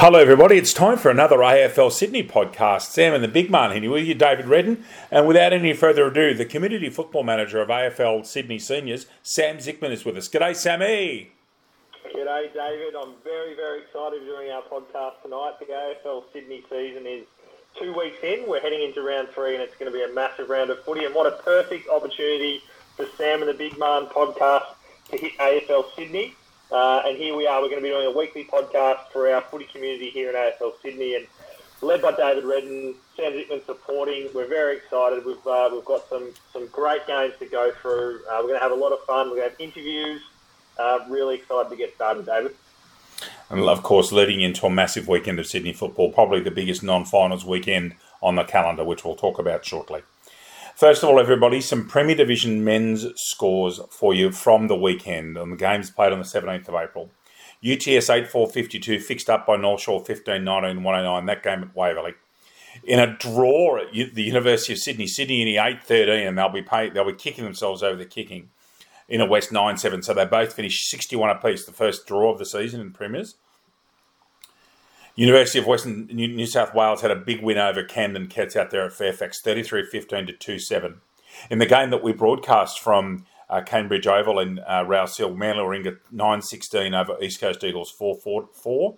Hello, everybody. It's time for another AFL Sydney podcast. Sam and the big man here with you, David Redden. And without any further ado, the community football manager of AFL Sydney Seniors, Sam Zickman, is with us. G'day, Sammy. G'day, David. I'm very, very excited doing our podcast tonight. The AFL Sydney season is two weeks in. We're heading into round three, and it's going to be a massive round of footy. And what a perfect opportunity for Sam and the Big Man podcast to hit AFL Sydney. Uh, and here we are. We're going to be doing a weekly podcast for our footy community here in AFL Sydney, and led by David Redden, Sam Zickman supporting. We're very excited. We've uh, we've got some some great games to go through. Uh, we're going to have a lot of fun. We're going to have interviews. Uh, really excited to get started, David. And of course, leading into a massive weekend of Sydney football, probably the biggest non-finals weekend on the calendar, which we'll talk about shortly. First of all, everybody, some Premier Division men's scores for you from the weekend on the games played on the 17th of April. UTS 8452 fixed up by North Shore 15 19 109, that game at Waverley. In a draw at the University of Sydney, Sydney Uni 8 13, and they'll be pay, they'll be kicking themselves over the kicking Inner West 9 7. So they both finished 61 apiece, the first draw of the season in Premiers. University of Western New South Wales had a big win over Camden Cats out there at Fairfax, 33 15 to 2 7. In the game that we broadcast from uh, Cambridge Oval in uh, Rouse Hill, Manly Warringah 9 16 over East Coast Eagles 4 4.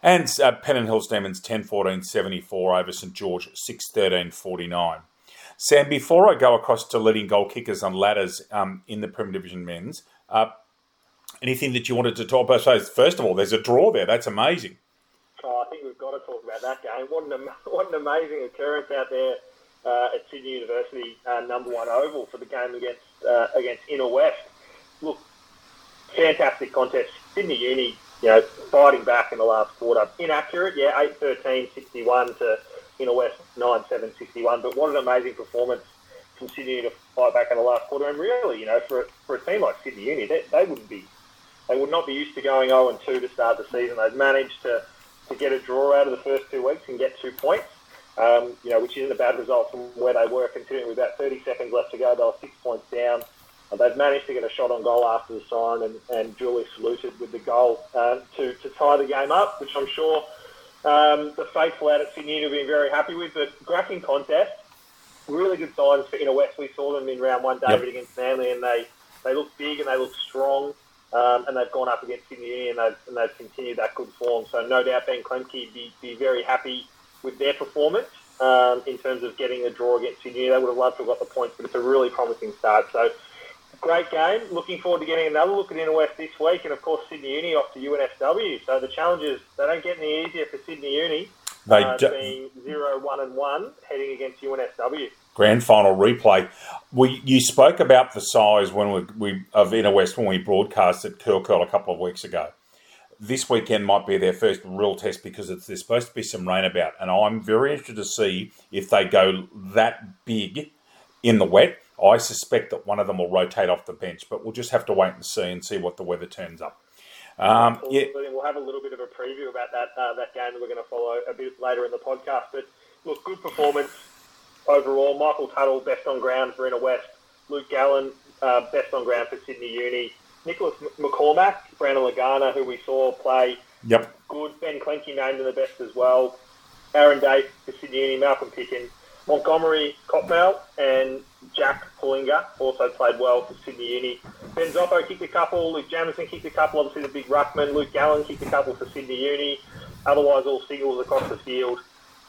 And uh, Hills Demons 10 14 74 over St George 6 13 49. Sam, before I go across to leading goal kickers and ladders um, in the Premier Division men's, uh, anything that you wanted to talk about? First of all, there's a draw there. That's amazing. We've got to talk about that game. What an, what an amazing occurrence out there uh, at Sydney University, uh, number one oval for the game against uh, against Inner West. Look, fantastic contest. Sydney Uni, you know, fighting back in the last quarter. Inaccurate, yeah, 8-13, 61 to Inner West 9-7, 61. But what an amazing performance from Sydney to fight back in the last quarter. And really, you know, for, for a team like Sydney Uni, they, they wouldn't be, they would not be used to going 0 2 to start the season. They've managed to to get a draw out of the first two weeks and get two points, um, you know, which isn't a bad result from where they were, considering with about 30 seconds left to go, they were six points down. Uh, they've managed to get a shot on goal after the siren, and, and duly saluted with the goal uh, to, to tie the game up, which I'm sure um, the faithful out at Sydney have been very happy with. But cracking contest, really good signs for Inner West. We saw them in round one, David, yep. against Manly, and they, they look big and they look strong. Um, and they've gone up against Sydney Uni and they've, and they've continued that good form. So no doubt Ben Klemke be, be very happy with their performance um, in terms of getting a draw against Sydney. They would have loved to have got the points, but it's a really promising start. So great game. Looking forward to getting another look at Inner West this week, and of course Sydney Uni off to UNSW. So the challenges they don't get any easier for Sydney Uni. They uh, being zero, one, and one heading against UNSW grand final replay. We you spoke about the size when we, we of Inner West when we broadcast at Curl Curl a couple of weeks ago. This weekend might be their first real test because it's, there's supposed to be some rain about, and I'm very interested to see if they go that big in the wet. I suspect that one of them will rotate off the bench, but we'll just have to wait and see and see what the weather turns up. Um, yeah. We'll have a little bit of a preview about that uh, that game that we're going to follow a bit later in the podcast. But look, good performance overall. Michael Tuttle, best on ground for Inner West. Luke Gallen, uh, best on ground for Sydney Uni. Nicholas McCormack, Brandon Lagana, who we saw play yep. good. Ben Klenke named in the best as well. Aaron Day for Sydney Uni, Malcolm Pickens. Montgomery Copmel and Jack Pullinger also played well for Sydney Uni. Ben Zoppo kicked a couple. Luke Jamison kicked a couple. Obviously, the big ruckman. Luke Gallen kicked a couple for Sydney Uni. Otherwise, all singles across the field.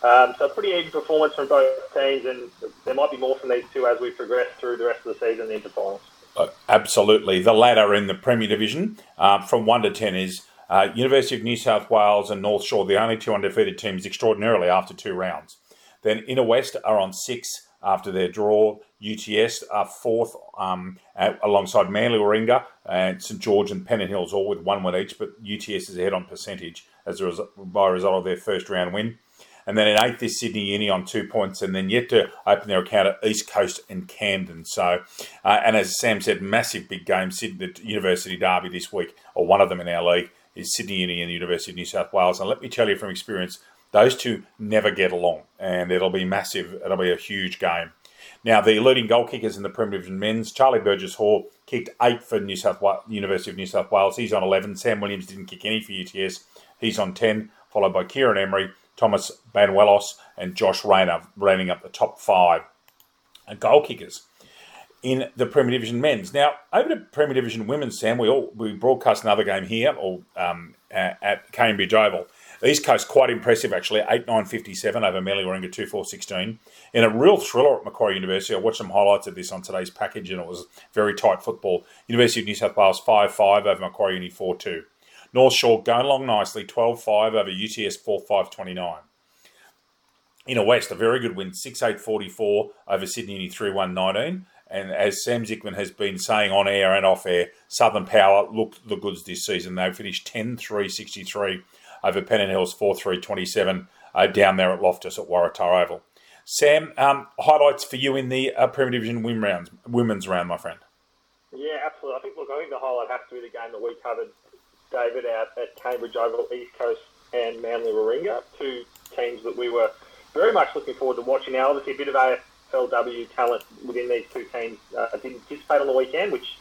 Um, so pretty even performance from both teams, and there might be more from these two as we progress through the rest of the season into finals. Uh, absolutely. The ladder in the Premier Division uh, from 1 to 10 is uh, University of New South Wales and North Shore, the only two undefeated teams extraordinarily after two rounds. Then Inner West are on 6 after their draw. UTS are fourth um, at, alongside Manly Warringah and St George and Pennant Hills, all with one win each, but UTS is ahead on percentage as a result, by a result of their first round win. And then in eighth is Sydney Uni on two points, and then yet to open their account at East Coast and Camden. So, uh, and as Sam said, massive big game. Sydney, the University Derby this week, or one of them in our league, is Sydney Uni and the University of New South Wales. And let me tell you from experience, those two never get along, and it'll be massive. It'll be a huge game. Now, the leading goal kickers in the Division men's, Charlie Burgess Hall kicked eight for New South University of New South Wales. He's on 11. Sam Williams didn't kick any for UTS. He's on 10. followed by Kieran Emery, Thomas Banuelos, and Josh Rayner, rounding up the top five goal kickers in the Premier Division men's. Now, over to Premier Division women's, Sam, we all we broadcast another game here or um, at Cambridge Oval. East Coast quite impressive actually, 8 9 57 over Manly Warringah 2 4 16. In a real thriller at Macquarie University, I watched some highlights of this on today's package and it was very tight football. University of New South Wales 5 5 over Macquarie Uni 4 2. North Shore going along nicely 12 5 over UTS 4 5 29. Inner West, a very good win 6 8 44 over Sydney Uni 3 1 19. And as Sam Zickman has been saying on air and off air, Southern Power looked the goods this season. They finished 10 3 63 over Pennant Hills 4 3 27 uh, down there at Loftus at Waratah Oval. Sam, um, highlights for you in the uh, Premier Division women rounds, women's round, my friend. Yeah, absolutely. I think, look, I think the highlight has to be the game that we covered, David, out at Cambridge Oval, East Coast and Manly Warringah, two teams that we were very much looking forward to watching. Now, obviously, a bit of AFLW talent within these two teams uh, didn't participate on the weekend, which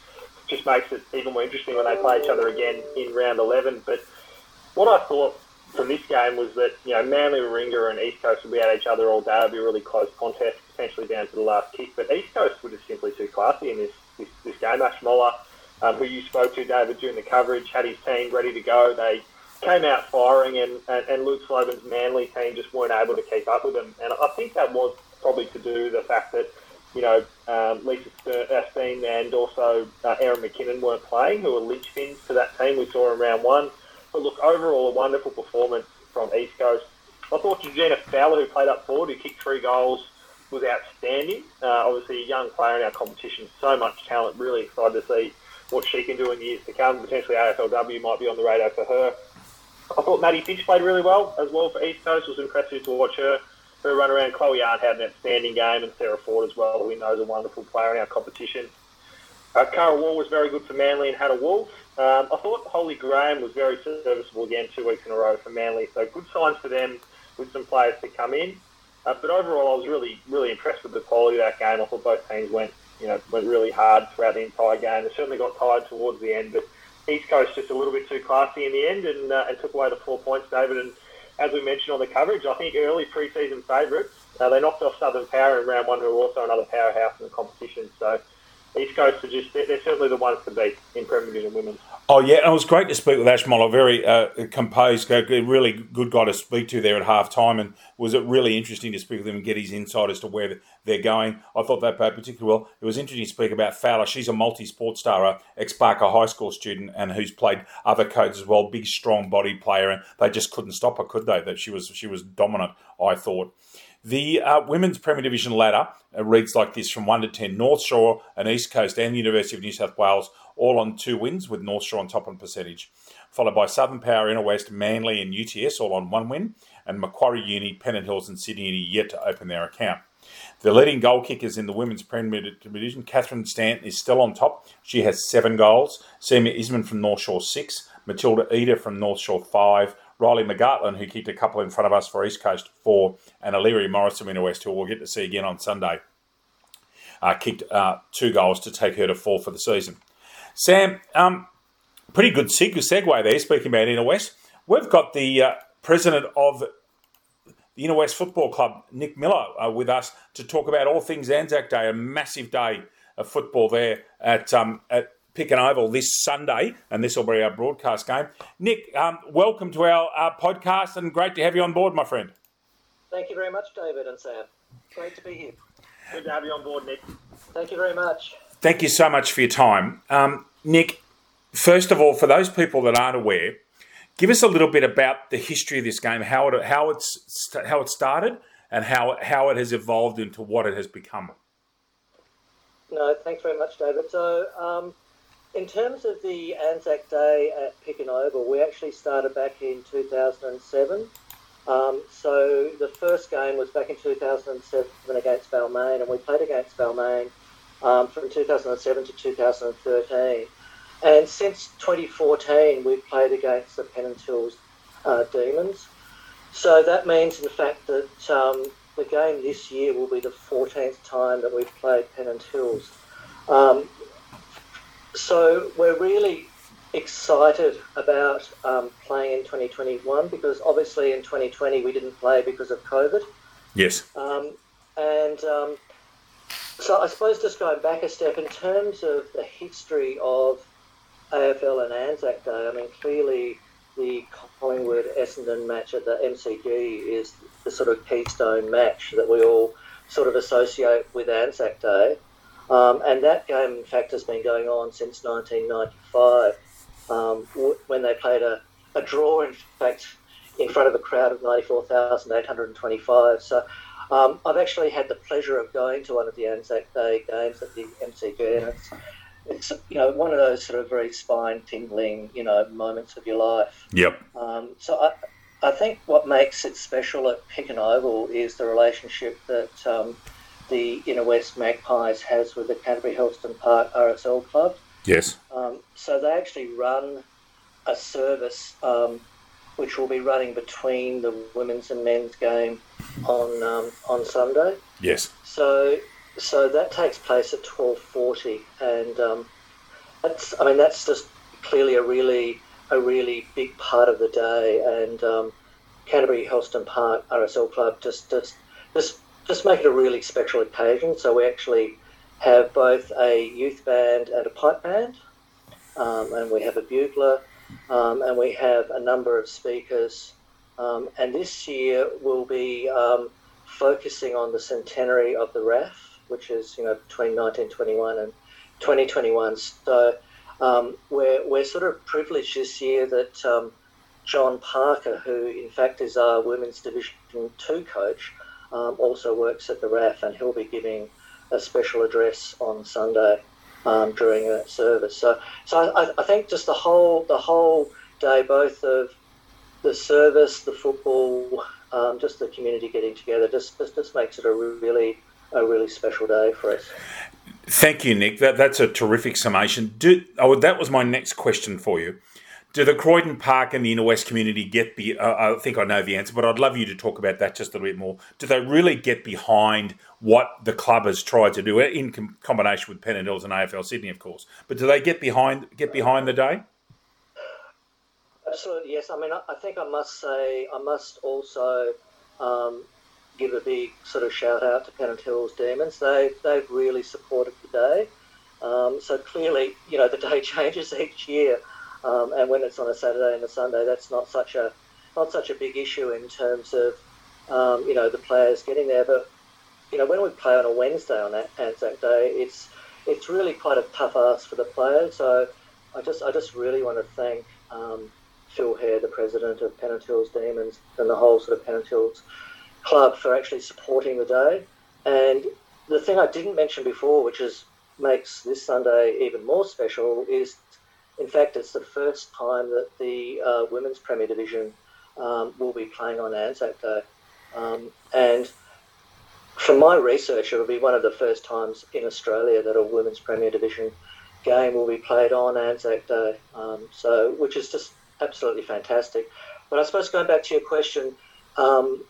just makes it even more interesting when they play each other again in round 11. But what I thought from this game was that, you know, Manly, Warringah and East Coast would be at each other all day. It would be a really close contest, potentially down to the last kick. But East Coast were just simply too classy in this, this, this game. Ash Moller, um, who you spoke to, David, during the coverage, had his team ready to go. They came out firing, and, and, and Luke Sloven's Manly team just weren't able to keep up with them. And I think that was probably to do with the fact that, you know, um, Lisa Steen and also uh, Erin McKinnon weren't playing, who were linchpins to that team we saw in round one. But look, overall, a wonderful performance from East Coast. I thought Georgina Fowler, who played up forward, who kicked three goals, was outstanding. Uh, obviously, a young player in our competition, so much talent. Really excited to see what she can do in years to come. Potentially, AFLW might be on the radar for her. I thought Maddie Finch played really well as well for East Coast. It was impressive to watch her. Her run around. Chloe Arndt had an outstanding game, and Sarah Ford as well, who we know is a wonderful player in our competition. Uh, Cara Wall was very good for Manly and had a Wolf. Um, I thought Holly Graham was very serviceable again two weeks in a row for Manly, so good signs for them with some players to come in. Uh, but overall, I was really, really impressed with the quality of that game. I thought both teams went, you know, went really hard throughout the entire game. They certainly got tired towards the end, but East Coast just a little bit too classy in the end and, uh, and took away the four points, David. And as we mentioned on the coverage, I think early pre-season favourites. Uh, they knocked off Southern Power in round one, who are also another powerhouse in the competition. So East Coast are just they're, certainly the ones to beat in Premier Division women. Oh yeah, and it was great to speak with Ash Moller. Very uh, composed, really good guy to speak to there at half time, and was it really interesting to speak with him and get his insight as to where they're going. I thought that played particularly well. It was interesting to speak about Fowler. She's a multi-sport star, ex Barker High School student, and who's played other codes as well. Big, strong body player, and they just couldn't stop her, could they? That she was she was dominant. I thought. The uh, women's Premier Division ladder uh, reads like this from 1 to 10 North Shore and East Coast and the University of New South Wales, all on two wins, with North Shore on top on percentage. Followed by Southern Power, Inner West, Manly, and UTS, all on one win, and Macquarie Uni, Pennant Hills, and Sydney Uni yet to open their account. The leading goal kickers in the women's Premier Division, Catherine Stanton, is still on top. She has seven goals. Seema Isman from North Shore, six. Matilda Eder from North Shore, five. Riley McGartland, who kicked a couple in front of us for East Coast four, and O'Leary Morrison in West, who we'll get to see again on Sunday, uh, kicked uh, two goals to take her to four for the season. Sam, um, pretty good segue there, speaking about Inner West. We've got the uh, president of the Inner West Football Club, Nick Miller, uh, with us to talk about all things Anzac Day, a massive day of football there at, um, at Picken Oval this Sunday, and this will be our broadcast game. Nick, um, welcome to our, our podcast, and great to have you on board, my friend. Thank you very much, David and Sam. Great to be here. Good to have you on board, Nick. Thank you very much. Thank you so much for your time. Um, Nick, first of all, for those people that aren't aware, give us a little bit about the history of this game, how it how it's how it started, and how how it has evolved into what it has become. No, thanks very much, David. So, um, in terms of the Anzac Day at Picken Oval, we actually started back in 2007. Um, so the first game was back in 2007 against Balmain, and we played against Balmain um, from 2007 to 2013. And since 2014, we've played against the Pennant Hills uh, Demons. So that means, in fact, that um, the game this year will be the 14th time that we've played Pennant Hills. Um, so we're really excited about um, playing in 2021 because obviously in 2020 we didn't play because of COVID. Yes. Um, and um, so I suppose just going back a step in terms of the history of AFL and Anzac Day, I mean, clearly the Collingwood Essendon match at the MCG is the sort of keystone match that we all sort of associate with Anzac Day. Um, and that game, in fact, has been going on since 1995 um, when they played a, a draw, in fact, in front of a crowd of 94,825. So um, I've actually had the pleasure of going to one of the Anzac Day games at the MCG, and it's, it's you know one of those sort of very spine tingling you know moments of your life. Yep. Um, so I, I think what makes it special at Picken Oval is the relationship that um, the Inner West Magpies has with the Canterbury Hurlstone Park RSL Club. Yes. Um, so they actually run a service um, which will be running between the women's and men's game on um, on Sunday. Yes. So so that takes place at twelve forty, and um, that's I mean that's just clearly a really a really big part of the day, and um, Canterbury Hurlstone Park RSL Club just just just just make it a really special occasion. So we actually have both a youth band and a pipe band, um, and we have a bugler, um, and we have a number of speakers. Um, and this year we'll be um, focusing on the centenary of the RAAF, which is you know between 1921 and 2021. So um, we're we're sort of privileged this year that um, John Parker, who in fact is our women's Division Two coach, also works at the RAAF, and he'll be giving a special address on Sunday um, during that service. So, so I, I, think just the whole the whole day, both of the service, the football, um, just the community getting together, just, just just makes it a really a really special day for us. Thank you, Nick. That that's a terrific summation. Do, oh, that was my next question for you. Do the Croydon Park and the Inner West community get be? Uh, I think I know the answer, but I'd love you to talk about that just a little bit more. Do they really get behind what the club has tried to do in com- combination with Pennant Hills and AFL Sydney, of course? But do they get behind get behind the day? Absolutely, yes. I mean, I, I think I must say, I must also um, give a big sort of shout out to Pennant Hills Demons. They they've really supported the day. Um, so clearly, you know, the day changes each year. Um, and when it's on a Saturday and a Sunday, that's not such a not such a big issue in terms of um, you know the players getting there. But you know when we play on a Wednesday on that Anzac Day, it's it's really quite a tough ask for the players. So I just I just really want to thank um, Phil Hare, the president of Pennant Hills Demons, and the whole sort of Pennant Hills club for actually supporting the day. And the thing I didn't mention before, which is makes this Sunday even more special, is in fact, it's the first time that the uh, Women's Premier Division um, will be playing on Anzac Day. Um, and from my research, it'll be one of the first times in Australia that a Women's Premier Division game will be played on Anzac Day. Um, so, which is just absolutely fantastic. But I suppose going back to your question, um,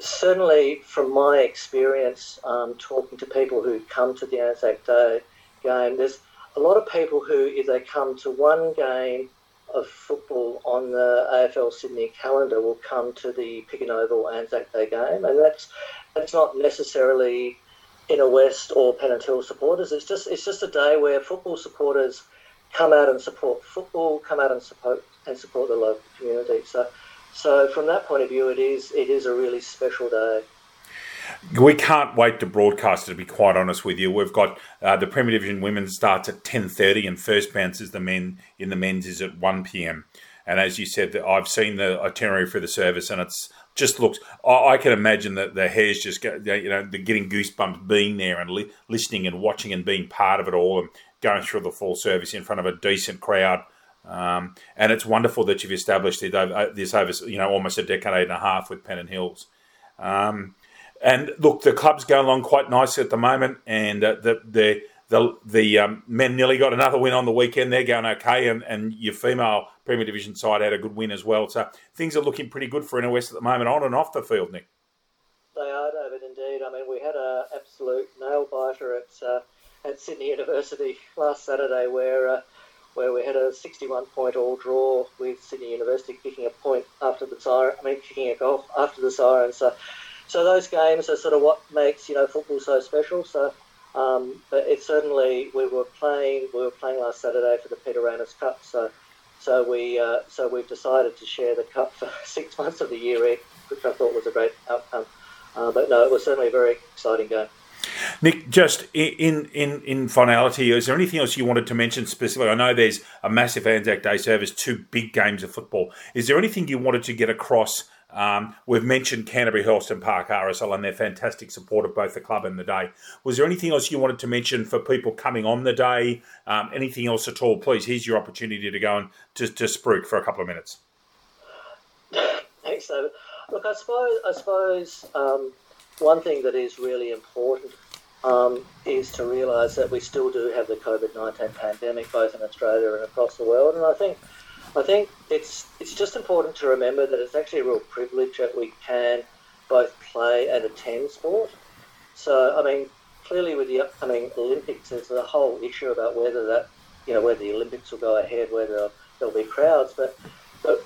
certainly from my experience um, talking to people who come to the Anzac Day game, there's a lot of people who, if they come to one game of football on the AFL Sydney calendar, will come to the Picken Oval Anzac Day game, and that's that's not necessarily Inner West or Pennant Hill supporters. It's just it's just a day where football supporters come out and support football, come out and support and support the local community. So, so from that point of view, it is it is a really special day. We can't wait to broadcast it. To be quite honest with you, we've got uh, the Premier Division Women starts at ten thirty, and first bounce is the men in the men's is at one pm. And as you said, I've seen the itinerary for the service, and it's just looks. I, can imagine that the hairs just go, you know, they're getting goosebumps being there and li- listening and watching and being part of it all, and going through the full service in front of a decent crowd. Um, and it's wonderful that you've established over, this over you know almost a decade and a half with Pennant Hills. Um, and look, the club's going along quite nicely at the moment, and uh, the the the, the um, men nearly got another win on the weekend. They're going okay, and, and your female Premier Division side had a good win as well. So things are looking pretty good for West at the moment, on and off the field, Nick. They are, David. Indeed. I mean, we had an absolute nail biter at uh, at Sydney University last Saturday, where uh, where we had a 61 point all draw with Sydney University kicking a point after the siren, I mean, kicking a goal after the siren. So, so those games are sort of what makes, you know, football so special. So, um, but it certainly, we were playing, we were playing last Saturday for the Peter Raynes Cup. So, so we, uh, so we've decided to share the cup for six months of the year, which I thought was a great outcome. Uh, but no, it was certainly a very exciting game. Nick, just in, in in finality, is there anything else you wanted to mention specifically? I know there's a massive Anzac Day service, two big games of football. Is there anything you wanted to get across? Um, we've mentioned Canterbury Hurlstone Park RSL and their fantastic support of both the club and the day. Was there anything else you wanted to mention for people coming on the day? Um, anything else at all? Please, here's your opportunity to go and to, to spruik for a couple of minutes. Thanks, David. Look, I suppose I suppose um, one thing that is really important um, is to realise that we still do have the COVID nineteen pandemic both in Australia and across the world, and I think I think it's it's just important to remember that it's actually a real privilege that we can both play and attend sport. So I mean, clearly with the upcoming Olympics, there's a whole issue about whether that you know whether the Olympics will go ahead, whether there'll be crowds, but but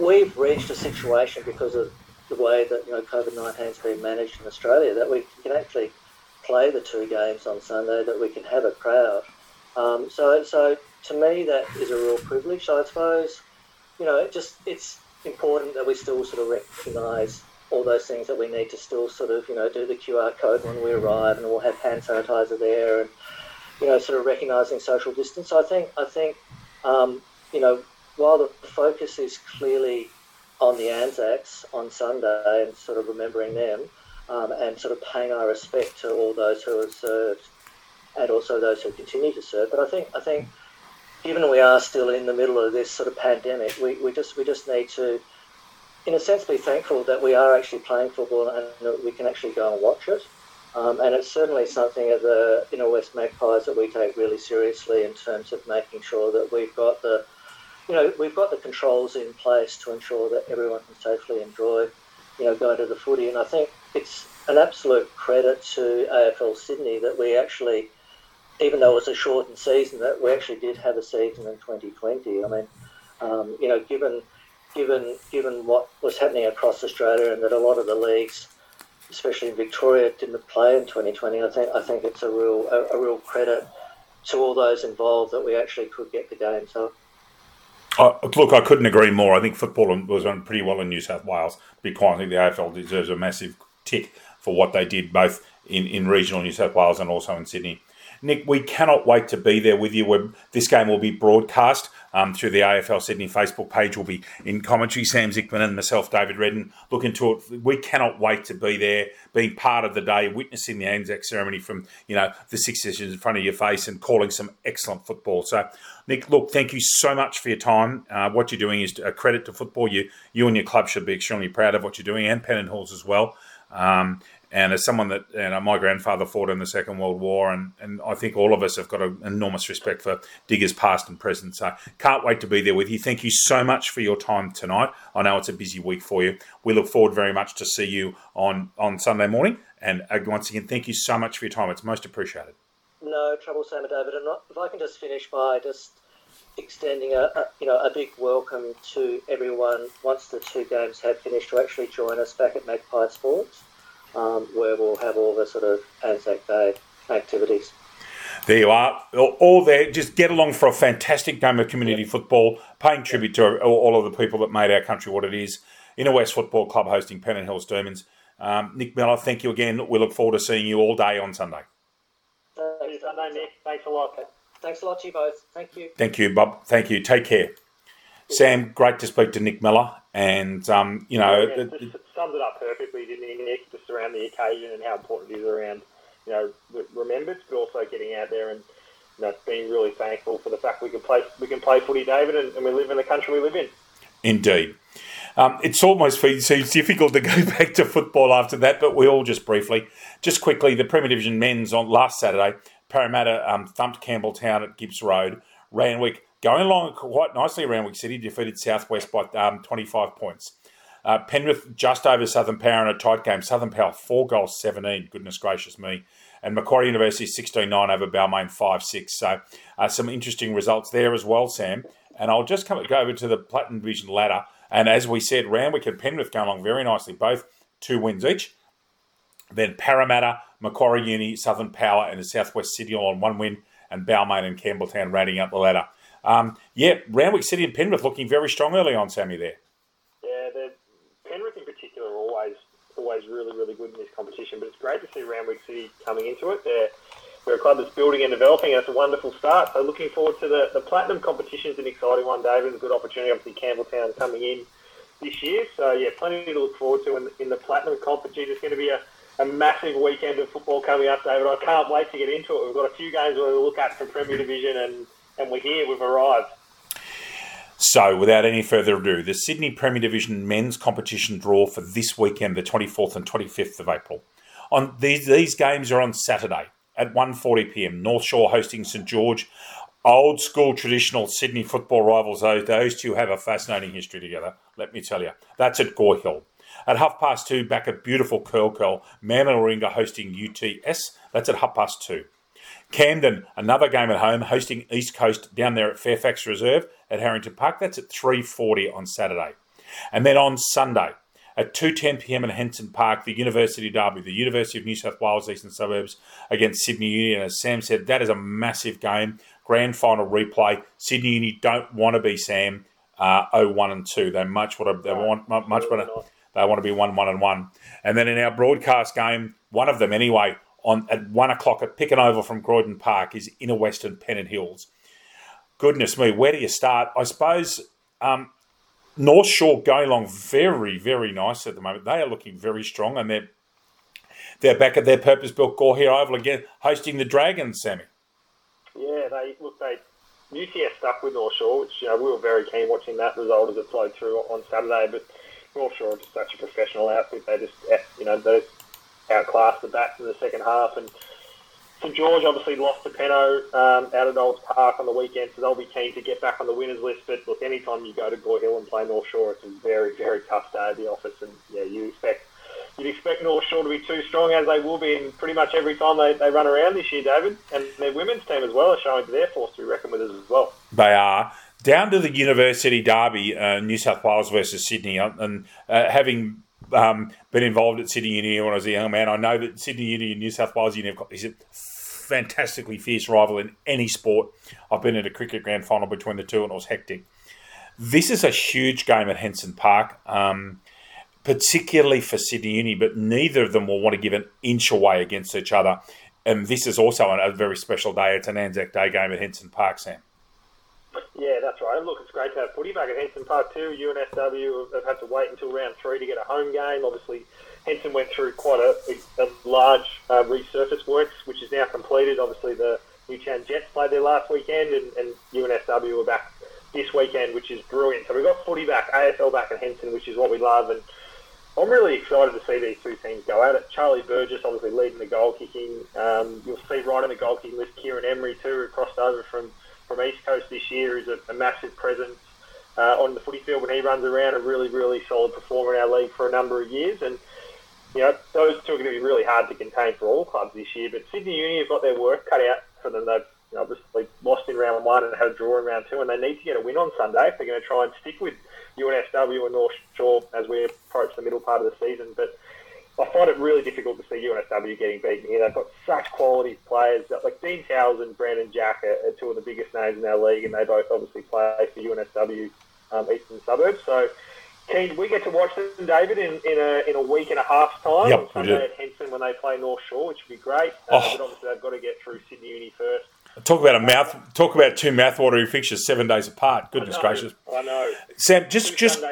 we've reached a situation because of the way that you know COVID nineteen has been managed in Australia that we can actually play the two games on Sunday, that we can have a crowd. Um, so, so to me, that is a real privilege. So I suppose, you know, it just it's important that we still sort of recognise all those things that we need to still sort of, you know, do the QR code when we arrive, and we'll have hand sanitizer there, and you know, sort of recognising social distance. So I think, I think, um, you know, while the focus is clearly on the Anzacs on Sunday and sort of remembering them, um, and sort of paying our respect to all those who have served and also those who continue to serve. But I think I think given we are still in the middle of this sort of pandemic, we, we just we just need to, in a sense, be thankful that we are actually playing football and that we can actually go and watch it. Um, and it's certainly something at the Inner West Magpies that we take really seriously in terms of making sure that we've got the, you know, we've got the controls in place to ensure that everyone can safely enjoy, you know, going to the footy. And I think it's an absolute credit to AFL Sydney that we actually, even though it was a shortened season, that we actually did have a season in 2020. I mean, um, you know, given given given what was happening across Australia and that a lot of the leagues, especially in Victoria, didn't play in 2020, I think I think it's a real a, a real credit to all those involved that we actually could get the games up. Uh, look, I couldn't agree more. I think football was run pretty well in New South Wales. Because I think the AFL deserves a massive tick for what they did both in, in regional New South Wales and also in Sydney. Nick, we cannot wait to be there with you. We're, this game will be broadcast um, through the AFL Sydney Facebook page. We'll be in commentary. Sam Zickman and myself, David Redden, looking to it. We cannot wait to be there, being part of the day, witnessing the Anzac ceremony from you know the six sessions in front of your face and calling some excellent football. So, Nick, look, thank you so much for your time. Uh, what you're doing is a credit to football. You you and your club should be extremely proud of what you're doing, and Pennant Hills as well. Um, and as someone that you know, my grandfather fought in the Second World War, and, and I think all of us have got an enormous respect for diggers past and present. So can't wait to be there with you. Thank you so much for your time tonight. I know it's a busy week for you. We look forward very much to see you on on Sunday morning. And uh, once again, thank you so much for your time. It's most appreciated. No trouble, Sam and David. And if I can just finish by just extending a, a, you know a big welcome to everyone once the two games have finished to actually join us back at Magpie Sports, um, where we'll have all the sort of Anzac Day activities. There you are, all there. Just get along for a fantastic game of community yep. football, paying tribute to all of the people that made our country what it is. Inner West Football Club hosting Pennant Hills Demons. Um, Nick Miller, thank you again. We look forward to seeing you all day on Sunday. Thanks, Sunday, Nick. Thanks a lot. Thanks a lot to you both. Thank you. Thank you, Bob. Thank you. Take care. Sam, great to speak to Nick Miller. And, um, you know. Yeah, it, summed it up perfectly, didn't he, Nick? Just around the occasion and how important it is around, you know, remembered, but also getting out there and, you know, being really thankful for the fact we can play we can play footy, David, and, and we live in the country we live in. Indeed. Um, it's almost seems difficult to go back to football after that, but we all just briefly, just quickly, the Premier Division men's on last Saturday Parramatta um, thumped Campbelltown at Gibbs Road. Randwick going along quite nicely. Randwick City defeated Southwest by um, 25 points. Uh, Penrith just over Southern Power in a tight game. Southern Power four goals, 17. Goodness gracious me. and Macquarie University 16 9 over Balmain 5 6. So uh, some interesting results there as well, Sam. And I'll just come go over to the Platinum Division ladder. And as we said, Randwick and Penrith going along very nicely, both two wins each. Then Parramatta, Macquarie Uni, Southern Power, and the Southwest City all on one win, and Balmain and Campbelltown rounding up the ladder. Um, yeah, Randwick City and Penrith looking very strong early on, Sammy. There. Yeah, Penrith in particular are always always really really good in this competition, but it's great to see Randwick City coming into it. They're we're a club that's building and developing, and it's a wonderful start. So looking forward to the, the Platinum competition is an exciting one, David. It's a good opportunity, obviously, Campbelltown coming in this year. So, yeah, plenty to look forward to in, in the Platinum competition. It's going to be a, a massive weekend of football coming up, David. I can't wait to get into it. We've got a few games we'll look at from Premier Division, and, and we're here. We've arrived. So, without any further ado, the Sydney Premier Division men's competition draw for this weekend, the 24th and 25th of April. On these, these games are on Saturday at 1.40 p.m. North Shore hosting St George. Old school traditional Sydney football rivals. Those, those two have a fascinating history together, let me tell you. That's at Gore Hill. At half past two, back at beautiful Curl Curl, Manly Warringah hosting UTS. That's at half past two. Camden, another game at home, hosting East Coast down there at Fairfax Reserve at Harrington Park. That's at 3.40 on Saturday. And then on Sunday, at 2.10pm at Henson Park, the University Derby, the University of New South Wales Eastern Suburbs against Sydney Uni. And as Sam said, that is a massive game. Grand final replay. Sydney Uni don't want to be Sam uh, 0-1 and 2. They much to, they want much better. They want to be 1-1 and 1. And then in our broadcast game, one of them anyway, on at 1 o'clock at Picken Oval from Croydon Park is Inner Western Pennant Hills. Goodness me, where do you start? I suppose um, North Shore going along very, very nice at the moment. They are looking very strong, and they're they're back at their purpose-built Gore Hill Oval again, hosting the Dragons. Sammy. Yeah, they look they UTS stuck with North Shore, which know, we were very keen watching that result as it flowed through on Saturday. But North Shore are just such a professional outfit; they just you know they outclassed the bats in the second half and St George obviously lost to Penno um, out at Olds Park on the weekend, so they'll be keen to get back on the winners list. But look, anytime you go to Gore Hill and play North Shore, it's a very, very tough day at the office, and yeah, you expect you'd expect North Shore to be too strong as they will be in pretty much every time they, they run around this year, David. And their women's team as well are showing their force to be reckoned with as well. They are. Down to the University Derby, uh, New South Wales versus Sydney, and uh, having um, been involved at Sydney Uni when I was a young man, I know that Sydney Uni and New South Wales Uni have got these fantastically fierce rival in any sport. I've been at a cricket grand final between the two, and it was hectic. This is a huge game at Henson Park, um, particularly for Sydney Uni, but neither of them will want to give an inch away against each other. And this is also a very special day. It's an Anzac Day game at Henson Park, Sam. Yeah, that's right. And look, it's great to have footy back at Henson Park too. UNSW have had to wait until round three to get a home game. Obviously, Henson went through quite a, a large uh, resurface works, which is now completed. Obviously, the Newtown Jets played there last weekend, and, and UNSW were back this weekend, which is brilliant. So we've got footy back, AFL back at Henson, which is what we love. And I'm really excited to see these two teams go at it. Charlie Burgess obviously leading the goal kicking. Um, you'll see right in the goal kicking list Kieran Emery too, who crossed over from, from East Coast this year, is a, a massive presence uh, on the footy field when he runs around. A really, really solid performer in our league for a number of years. And you know, those two are going to be really hard to contain for all clubs this year. But Sydney Uni have got their work cut out for them. They've you know, obviously lost in round one and had a draw in round two, and they need to get a win on Sunday if they're going to try and stick with UNSW and North Shore as we approach the middle part of the season. But I find it really difficult to see UNSW getting beaten here. They've got such quality players. Like Dean Towers and Brandon Jack are, are two of the biggest names in our league, and they both obviously play for UNSW um, Eastern Suburbs. So Keen, we get to watch them, David, in, in, a, in a week and a half's time yep, Sunday at Henson when they play North Shore, which would be great. Uh, oh. But obviously, they've got to get through Sydney Uni first. Talk about a mouth. Talk about two mouthwatering fixtures seven days apart. Goodness I gracious! I know. Sam, just just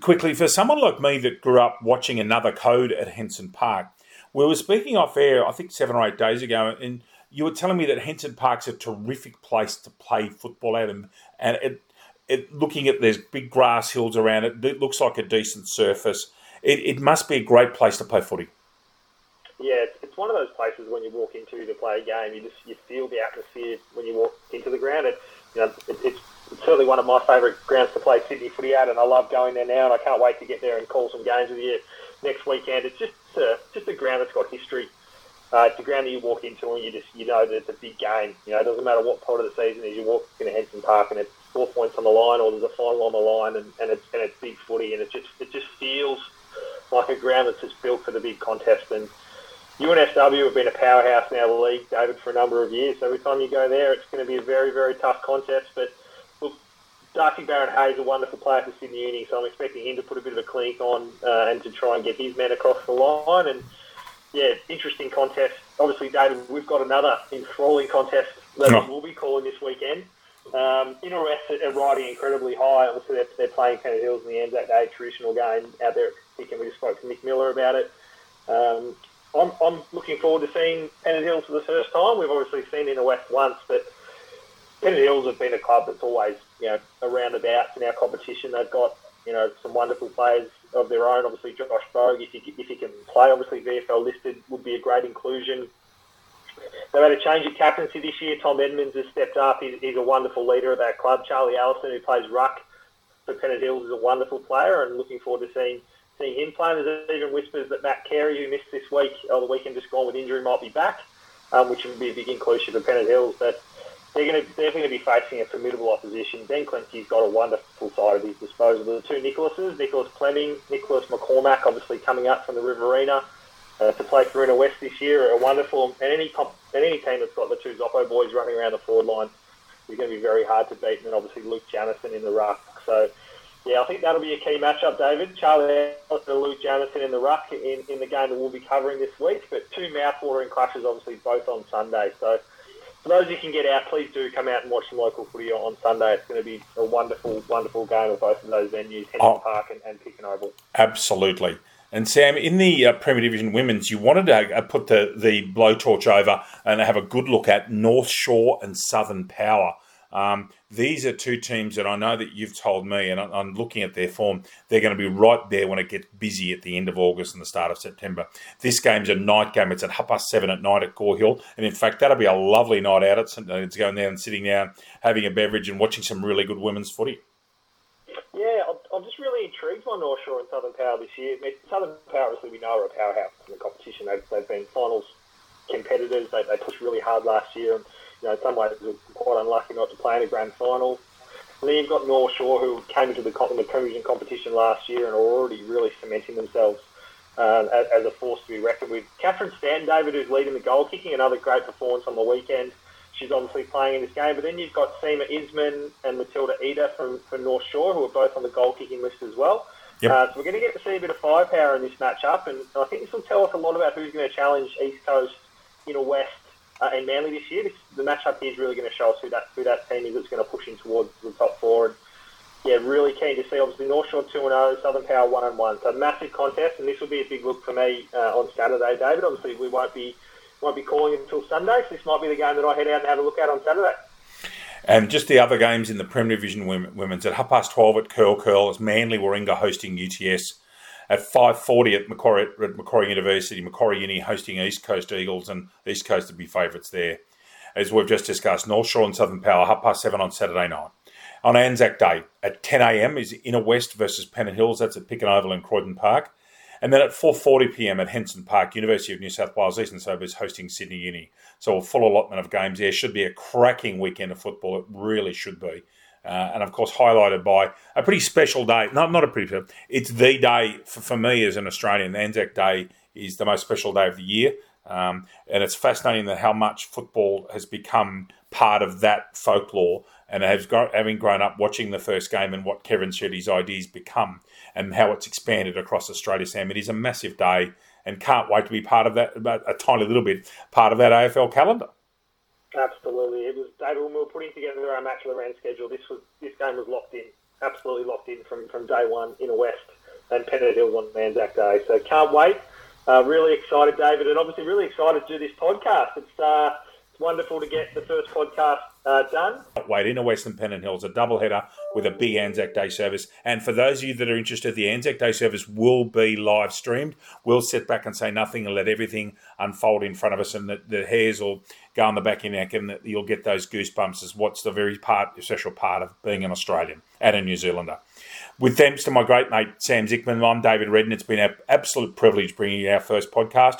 Quickly for someone like me that grew up watching another code at Henson Park, we were speaking off air. I think seven or eight days ago, and you were telling me that Henson Park's a terrific place to play football at, and, and it, it, looking at there's big grass hills around it, it looks like a decent surface. It, it must be a great place to play footy. Yeah, it's, it's one of those places when you walk into to play a game, you just you feel the atmosphere when you walk into the ground. It, you know, it, it's, certainly one of my favourite grounds to play Sydney footy at, and I love going there now, and I can't wait to get there and call some games with you next weekend. It's just a, just a ground that's got history Uh, it's a ground that you walk into and you just you know that it's a big game. You know, it doesn't matter what part of the season is. You walk into Henson Park and it's four points on the line, or there's a final on the line, and, and it's and it's big footy, and it just it just feels like a ground that's just built for the big contest. And UNSW have been a powerhouse now, the league, David, for a number of years. So every time you go there, it's going to be a very very tough contest. But Darcy Barron Hayes, a wonderful player for Sydney Uni, so I'm expecting him to put a bit of a clinic on uh, and to try and get his men across the line and yeah, interesting contest. Obviously, David, we've got another enthralling contest that oh. we'll be calling this weekend. Um, Inner are riding incredibly high. Obviously, they're, they're playing Pennant Hills in the Anzac Day traditional game out there at Pick, and we just spoke to Nick Miller about it. Um, I'm, I'm looking forward to seeing Pennant Hills for the first time. We've obviously seen Inner West once, but Pennant Hills have been a club that's always, you know, around about in our competition. They've got, you know, some wonderful players of their own. Obviously, Josh Bogue, if he, if he can play, obviously VFL listed would be a great inclusion. They've had a change of captaincy this year. Tom Edmonds has stepped up. He's, he's a wonderful leader of that club. Charlie Allison, who plays ruck for Pennant Hills, is a wonderful player, and looking forward to seeing seeing him play. There's even whispers that Matt Carey, who missed this week or the weekend just gone with injury, might be back, um, which would be a big inclusion for Pennant Hills. But they're going to they're going to be facing a formidable opposition. Ben Clency's got a wonderful side at his disposal. The two Nicholases, Nicholas Fleming, Nicholas McCormack, obviously coming up from the Riverina uh, to play Inner West this year, are wonderful. And any comp, and any team that's got the two Zoppo boys running around the forward line is going to be very hard to beat. And then obviously Luke Jamison in the ruck. So. Yeah, I think that'll be a key matchup, David. Charlie Allison and Luke Jamison in the ruck in, in the game that we'll be covering this week. But two mouth-watering clashes, obviously, both on Sunday. So for those who can get out, please do come out and watch some local footy on Sunday. It's going to be a wonderful, wonderful game of both of those venues, Henson oh, Park and, and Picken Oval. Absolutely. And Sam, in the uh, Premier Division Women's, you wanted to uh, put the, the blowtorch over and have a good look at North Shore and Southern Power. Um, these are two teams that I know that you've told me, and I'm looking at their form, they're going to be right there when it gets busy at the end of August and the start of September. This game's a night game. It's at half past seven at night at Gore Hill. And in fact, that'll be a lovely night out. It's, it's going there and sitting down, having a beverage, and watching some really good women's footy. Yeah, I'm just really intrigued by North Shore and Southern Power this year. I mean, Southern Power, obviously, we know are a powerhouse in the competition. They've, they've been finals competitors. They, they pushed really hard last year. And you know, in some ways were quite unlucky not to play in a grand final. And then you've got North Shore, who came into the, the Premiership competition last year and are already really cementing themselves um, as, as, a force to be reckoned with. Catherine Stanton David, who's leading the goal kicking, another great performance on the weekend. She's obviously playing in this game. But then you've got Seema Isman and Matilda Eder from, from North Shore, who are both on the goal kicking list as well. Yep. Uh, so we're going to get to see a bit of firepower in this matchup, and I think this will tell us a lot about who's going to challenge East Coast, Inner West, uh, in Manly this year. This, the matchup is really going to show us who that who that team is that's going to push in towards the top four. And yeah, really keen to see. Obviously, North Shore two and zero, oh, Southern Power one and one. So massive contest, and this will be a big look for me uh, on Saturday, David. Obviously, we won't be won't be calling it until Sunday, so this might be the game that I head out and have a look at on Saturday. And just the other games in the Premier Division women's at half past twelve at Curl Curl as Manly Warringah hosting UTS at 5.40 at Macquarie, at Macquarie University, Macquarie Uni hosting East Coast Eagles, and East Coast would be favourites there. As we've just discussed, North Shore and Southern Power, half past seven on Saturday night. On Anzac Day at 10am is Inner West versus Pennant Hills. That's at Picken Oval in Croydon Park. And then at 4.40pm at Henson Park, University of New South Wales Eastern Suburbs hosting Sydney Uni. So a full allotment of games there. Should be a cracking weekend of football. It really should be uh, and of course highlighted by a pretty special day. Not not a pretty, it's the day for, for me as an Australian. Anzac Day is the most special day of the year, um, and it's fascinating that how much football has become part of that folklore. And got, having grown up watching the first game and what Kevin Sheedy's ideas become, and how it's expanded across Australia, Sam, it is a massive day, and can't wait to be part of that. A tiny little bit part of that AFL calendar. Absolutely, it was David. When we were putting together our match of the round schedule, this was this game was locked in, absolutely locked in from, from day one in the West and Pennant Hills on Anzac Day. So can't wait. Uh, really excited, David, and obviously really excited to do this podcast. It's uh, it's wonderful to get the first podcast uh, done. Wait, Inner Western Pennant Hills, a double header with a big Anzac Day service. And for those of you that are interested, the Anzac Day service will be live streamed. We'll sit back and say nothing and let everything unfold in front of us, and the, the hairs will go on the back of your neck, and you'll get those goosebumps. As what's the very part, special part of being an Australian and a New Zealander. With thanks to my great mate Sam Zickman, I'm David Redden. It's been an absolute privilege bringing you our first podcast.